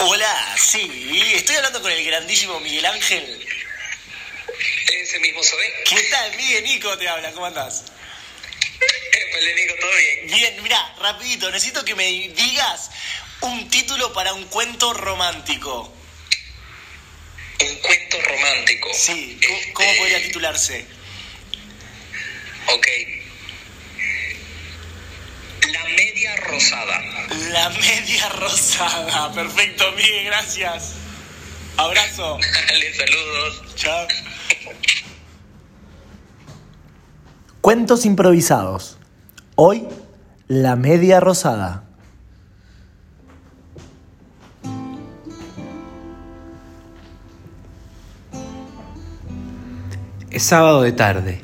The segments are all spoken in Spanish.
Hola, sí, estoy hablando con el grandísimo Miguel Ángel. Ese mismo soy. ¿Qué tal, Miguel? Nico te habla, ¿cómo andás? Épale, Nico, ¿todo bien? Bien, mira, rapidito, necesito que me digas un título para un cuento romántico. Un cuento romántico. Sí, ¿cómo, cómo Este, podría titularse? Ok. La media rosada. La media rosada. Perfecto, Miguel, gracias. Abrazo. Dale, saludos. Chao. Cuentos improvisados. Hoy, la media rosada. Es sábado de tarde.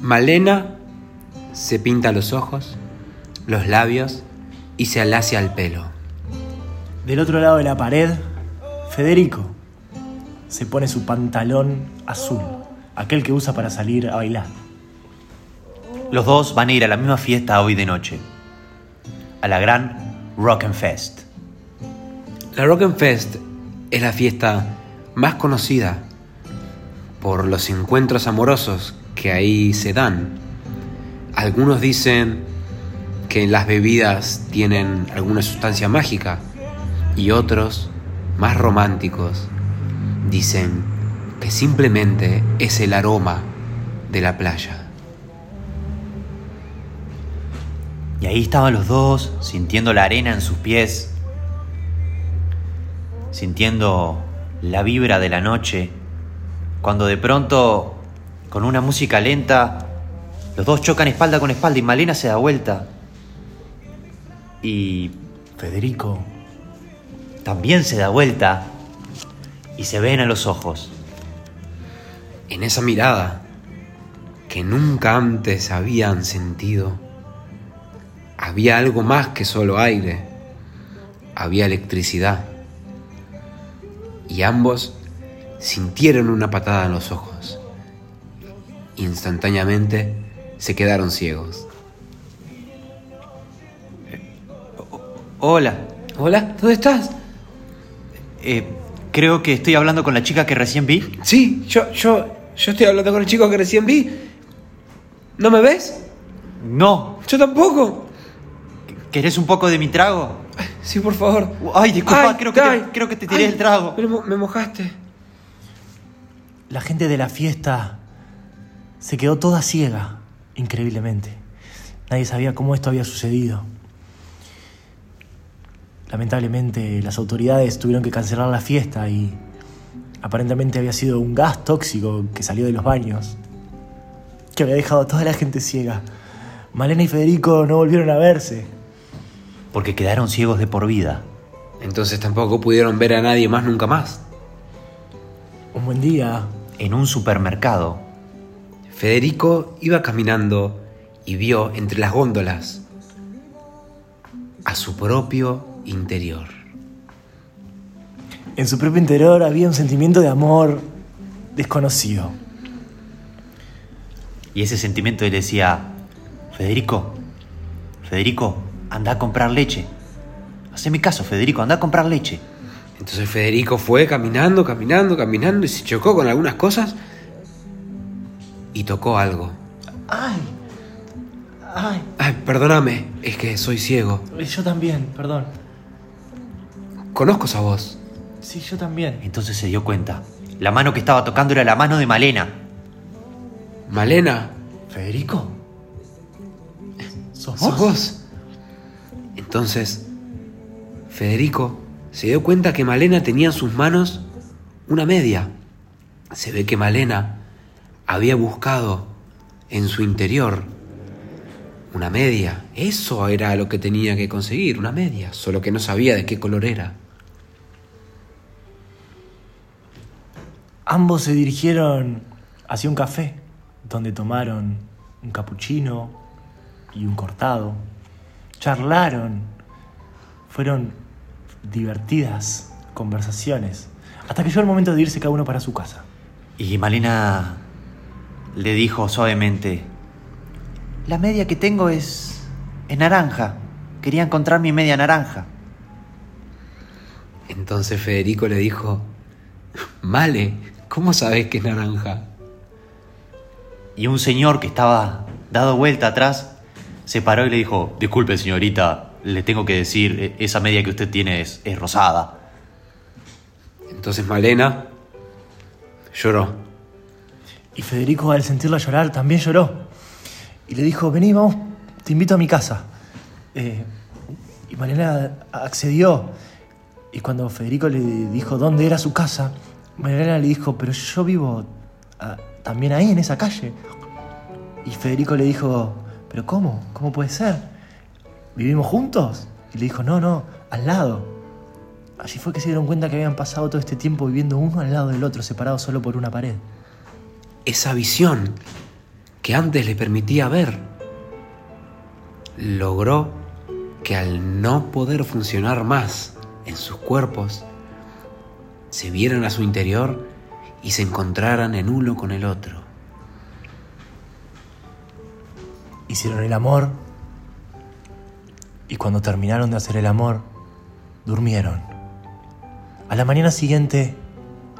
Malena se pinta los ojos, los labios y se alacia el pelo. Del otro lado de la pared, Federico se pone su pantalón azul, aquel que usa para salir a bailar. Los dos van a ir a la misma fiesta hoy de noche, a la gran Rock'n'Fest. La Rock'n'Fest es la fiesta más conocida por los encuentros amorosos que ahí se dan. Algunos dicen que las bebidas tienen alguna sustancia mágica y otros, más románticos, dicen que simplemente es el aroma de la playa. Y ahí estaban los dos, sintiendo la arena en sus pies, sintiendo la vibra de la noche, cuando de pronto, con una música lenta, los dos chocan espalda con espalda y Malena se da vuelta. Y Federico también se da vuelta y se ven a los ojos. En esa mirada que nunca antes habían sentido, había algo más que solo aire, había electricidad. Y ambos sintieron una patada en los ojos. Instantáneamente se quedaron ciegos. Hola, Hola, ¿dónde estás? eh, creo que estoy hablando con la chica que recién vi. Sí, yo, yo, yo estoy hablando con el chico que recién vi. ¿No me ves? No, Yo tampoco. ¿querés un poco de mi trago? Sí, por favor. Ay, disculpa, Ay, creo, que te, ay, creo que te tiré ay, el trago. pero me mojaste. La gente de la fiesta se quedó toda ciega, increíblemente. Nadie sabía cómo esto había sucedido. Lamentablemente las autoridades tuvieron que cancelar la fiesta y aparentemente había sido un gas tóxico que salió de los baños, que había dejado a toda la gente ciega. Malena y Federico no volvieron a verse. Porque quedaron ciegos de por vida. Entonces tampoco pudieron ver a nadie más nunca más. Un buen día, En un supermercado, Federico iba caminando y vio entre las góndolas a su propio interior. en su propio interior había un sentimiento de amor desconocido. y ese sentimiento le decía, Federico, Federico, anda a comprar leche. Haceme caso, Federico, anda a comprar leche. Entonces Federico fue caminando, caminando, caminando y se chocó con algunas cosas y tocó algo. ¡Ay! ¡Ay! Ay, perdóname, es que soy ciego. Yo también, perdón. Conozco esa voz. Sí, yo también. Entonces se dio cuenta. La mano que estaba tocando era la mano de Malena. Malena, ¿Federico? ¿Sos ¿sos vos? vos? Entonces, Federico se dio cuenta que Malena tenía en sus manos una media. Se ve que Malena había buscado en su interior una media. Eso era lo que tenía que conseguir, una media, solo que no sabía de qué color era. Ambos se dirigieron hacia un café, donde tomaron un capuchino y un cortado. Charlaron. Fueron divertidas conversaciones. Hasta que llegó el momento de irse cada uno para su casa. Y Malena le dijo suavemente, la media que tengo es, es naranja. Quería encontrar mi media naranja. Entonces Federico le dijo, Male, ¿cómo sabes que es naranja? Y un señor que estaba dado vuelta atrás se paró y le dijo, disculpe señorita, le tengo que decir, e- esa media que usted tiene es, es rosada. Entonces Malena lloró. Y Federico al sentirla llorar también lloró. Y le dijo, vení, vamos, te invito a mi casa. Eh, y Malena accedió. Y cuando Federico le dijo dónde era su casa, Malena le dijo, pero yo vivo ah, también ahí, en esa calle. Y Federico le dijo, pero ¿cómo? ¿Cómo puede ser? ¿Vivimos juntos? Y le dijo, no, no, al lado. Allí fue que se dieron cuenta que habían pasado todo este tiempo viviendo uno al lado del otro, separados solo por una pared. Esa visión que antes le permitía ver logró que al no poder funcionar más en sus cuerpos, se vieran a su interior y se encontraran en uno con el otro. Hicieron el amor y cuando terminaron de hacer el amor, durmieron. A la mañana siguiente,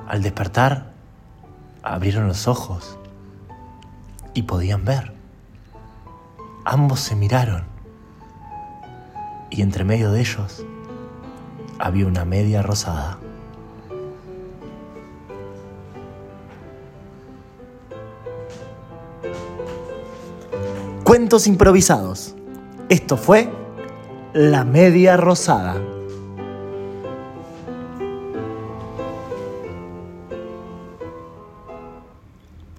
al despertar, abrieron los ojos y podían ver. Ambos se miraron y entre medio de ellos había una media rosada. Cuentos improvisados. Esto fue La Media Rosada.